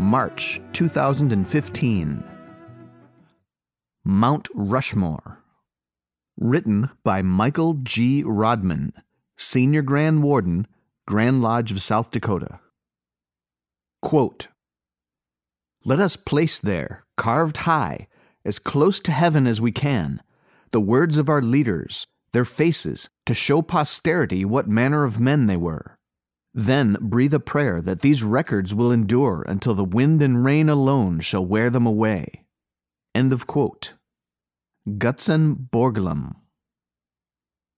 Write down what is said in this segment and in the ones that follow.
March 2015. Mount Rushmore. Written by Michael G. Rodman, Senior Grand Warden, Grand Lodge of South Dakota. Quote Let us place there, carved high, as close to heaven as we can, the words of our leaders, their faces, to show posterity what manner of men they were. Then breathe a prayer that these records will endure until the wind and rain alone shall wear them away. End of quote. Gutzon Borglum.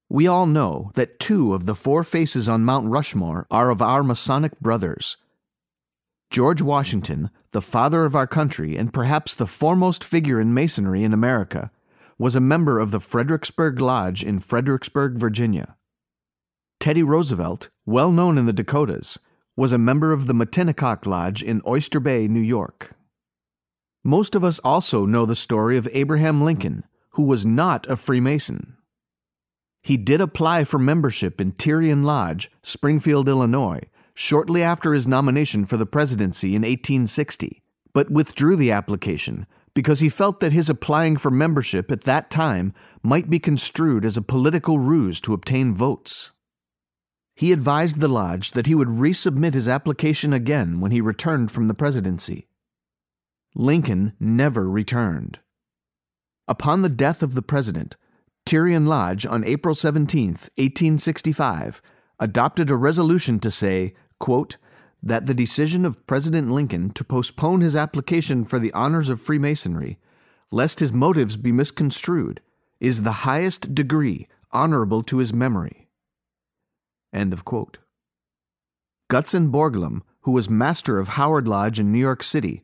We all know that two of the four faces on Mount Rushmore are of our Masonic brothers. George Washington, the father of our country and perhaps the foremost figure in Masonry in America, was a member of the Fredericksburg Lodge in Fredericksburg, Virginia. Teddy Roosevelt, well known in the Dakotas, was a member of the Matinecock Lodge in Oyster Bay, New York. Most of us also know the story of Abraham Lincoln, who was not a Freemason. He did apply for membership in Tyrian Lodge, Springfield, Illinois, shortly after his nomination for the presidency in 1860, but withdrew the application because he felt that his applying for membership at that time might be construed as a political ruse to obtain votes. He advised the lodge that he would resubmit his application again when he returned from the presidency. Lincoln never returned. Upon the death of the president, Tyrian Lodge on April 17, 1865, adopted a resolution to say, quote, that the decision of President Lincoln to postpone his application for the honors of Freemasonry, lest his motives be misconstrued, is the highest degree honorable to his memory. End of quote. Gutzon Borglum, who was master of Howard Lodge in New York City,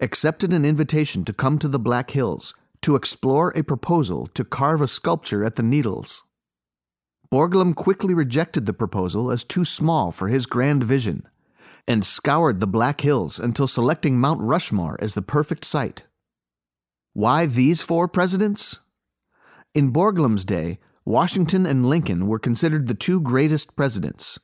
accepted an invitation to come to the Black Hills to explore a proposal to carve a sculpture at the Needles. Borglum quickly rejected the proposal as too small for his grand vision and scoured the Black Hills until selecting Mount Rushmore as the perfect site. Why these four presidents? In Borglum's day, Washington and Lincoln were considered the two greatest presidents.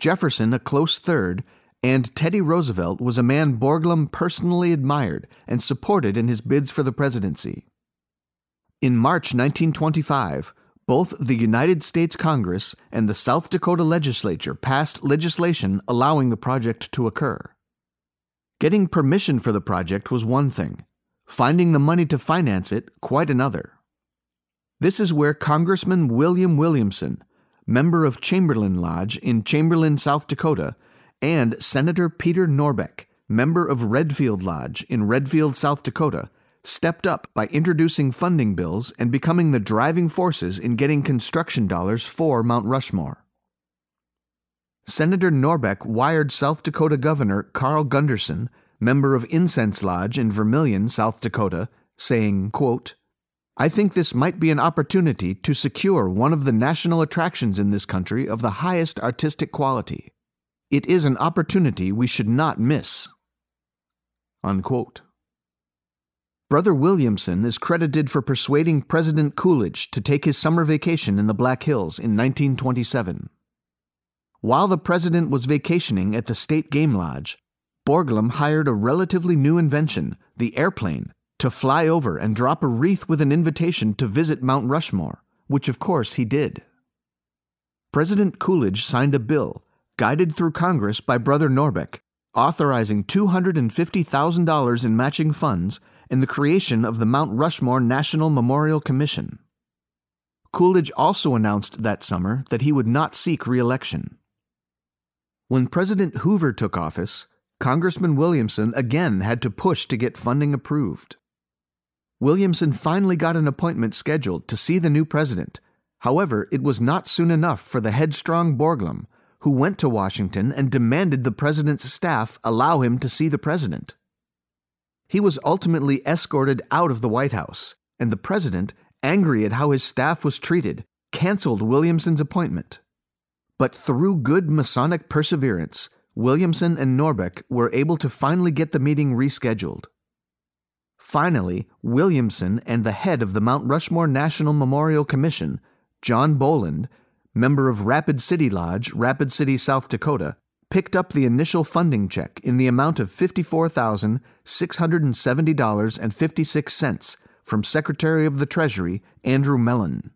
Jefferson, a close third, and Teddy Roosevelt was a man Borglum personally admired and supported in his bids for the presidency. In March 1925, both the United States Congress and the South Dakota legislature passed legislation allowing the project to occur. Getting permission for the project was one thing, finding the money to finance it, quite another. This is where Congressman William Williamson, member of Chamberlain Lodge in Chamberlain, South Dakota, and Senator Peter Norbeck, member of Redfield Lodge in Redfield, South Dakota, stepped up by introducing funding bills and becoming the driving forces in getting construction dollars for Mount Rushmore. Senator Norbeck wired South Dakota Governor Carl Gunderson, member of Incense Lodge in Vermillion, South Dakota, saying, quote, I think this might be an opportunity to secure one of the national attractions in this country of the highest artistic quality. It is an opportunity we should not miss. Unquote. Brother Williamson is credited for persuading President Coolidge to take his summer vacation in the Black Hills in 1927. While the president was vacationing at the State Game Lodge, Borglum hired a relatively new invention, the airplane, to fly over and drop a wreath with an invitation to visit Mount Rushmore, which of course he did. President Coolidge signed a bill, guided through Congress by Brother Norbeck, authorizing $250,000 in matching funds and the creation of the Mount Rushmore National Memorial Commission. Coolidge also announced that summer that he would not seek re election. When President Hoover took office, Congressman Williamson again had to push to get funding approved. Williamson finally got an appointment scheduled to see the new president. However, it was not soon enough for the headstrong Borglum, who went to Washington and demanded the president's staff allow him to see the president. He was ultimately escorted out of the White House, and the president, angry at how his staff was treated, canceled Williamson's appointment. But through good Masonic perseverance, Williamson and Norbeck were able to finally get the meeting rescheduled. Finally, Williamson and the head of the Mount Rushmore National Memorial Commission, John Boland, member of Rapid City Lodge, Rapid City, South Dakota, picked up the initial funding check in the amount of $54,670.56 from Secretary of the Treasury Andrew Mellon.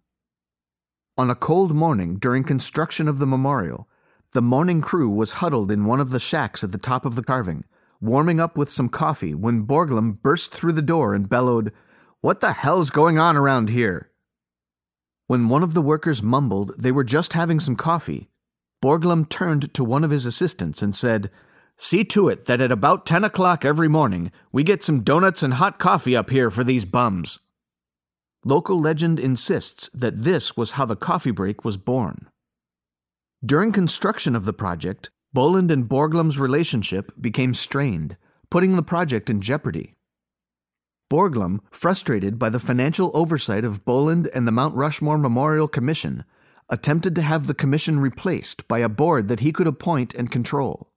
On a cold morning during construction of the memorial, the morning crew was huddled in one of the shacks at the top of the carving, warming up with some coffee when Borglum burst through the door and bellowed, What the hell's going on around here? When one of the workers mumbled they were just having some coffee, Borglum turned to one of his assistants and said, See to it that at about 10 o'clock every morning we get some donuts and hot coffee up here for these bums. Local legend insists that this was how the coffee break was born. During construction of the project, Boland and Borglum's relationship became strained, putting the project in jeopardy. Borglum, frustrated by the financial oversight of Boland and the Mount Rushmore Memorial Commission, attempted to have the commission replaced by a board that he could appoint and control.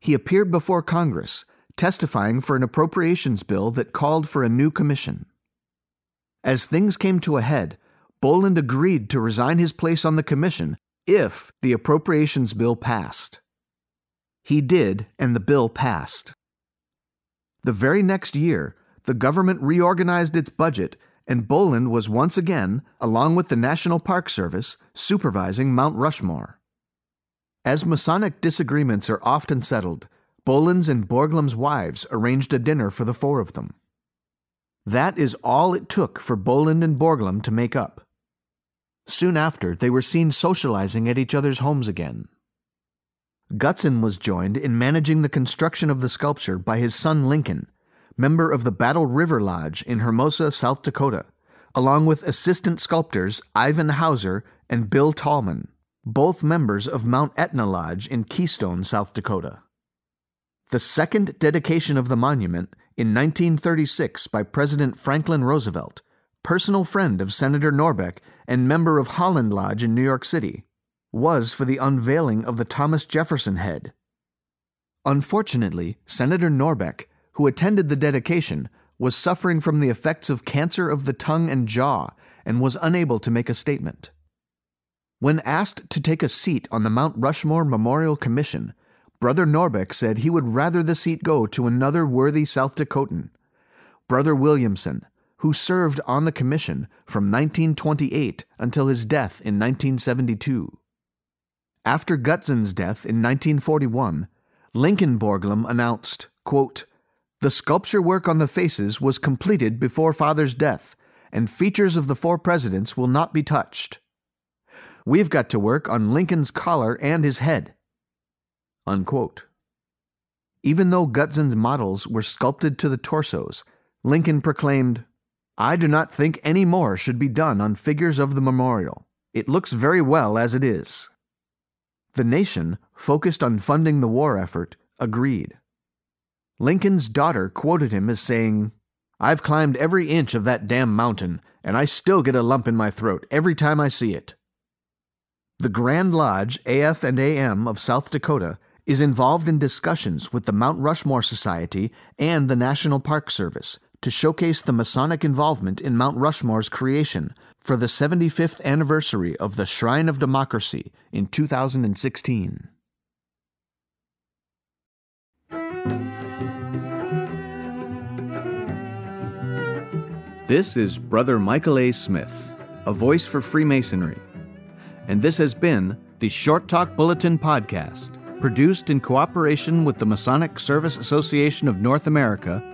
He appeared before Congress, testifying for an appropriations bill that called for a new commission. As things came to a head, Boland agreed to resign his place on the commission if the appropriations bill passed. He did, and the bill passed. The very next year, the government reorganized its budget and Boland was once again, along with the National Park Service, supervising Mount Rushmore. As Masonic disagreements are often settled, Boland's and Borglum's wives arranged a dinner for the four of them. That is all it took for Boland and Borglum to make up. Soon after, they were seen socializing at each other's homes again. Gutzon was joined in managing the construction of the sculpture by his son Lincoln, member of the Battle River Lodge in Hermosa, South Dakota, along with assistant sculptors Ivan Houser and Bill Tallman, both members of Mount Etna Lodge in Keystone, South Dakota. The second dedication of the monument in 1936 by President Franklin Roosevelt, personal friend of Senator Norbeck and member of Holland Lodge in New York City, was for the unveiling of the Thomas Jefferson head. Unfortunately, Senator Norbeck who attended the dedication, was suffering from the effects of cancer of the tongue and jaw and was unable to make a statement. When asked to take a seat on the Mount Rushmore Memorial Commission, Brother Norbeck said he would rather the seat go to another worthy South Dakotan, Brother Williamson, who served on the commission from 1928 until his death in 1972. After Gutzon's death in 1941, Lincoln Borglum announced, quote, the sculpture work on the faces was completed before Father's death, and features of the four presidents will not be touched. We've got to work on Lincoln's collar and his head. Unquote. Even though Gutzon's models were sculpted to the torsos, Lincoln proclaimed, I do not think any more should be done on figures of the memorial. It looks very well as it is. The nation, focused on funding the war effort, agreed. Lincoln's daughter quoted him as saying, I've climbed every inch of that damn mountain, and I still get a lump in my throat every time I see it. The Grand Lodge AF and AM of South Dakota is involved in discussions with the Mount Rushmore Society and the National Park Service to showcase the Masonic involvement in Mount Rushmore's creation for the 75th anniversary of the Shrine of Democracy in 2016. This is Brother Michael A. Smith, a voice for Freemasonry. And this has been the Short Talk Bulletin Podcast, produced in cooperation with the Masonic Service Association of North America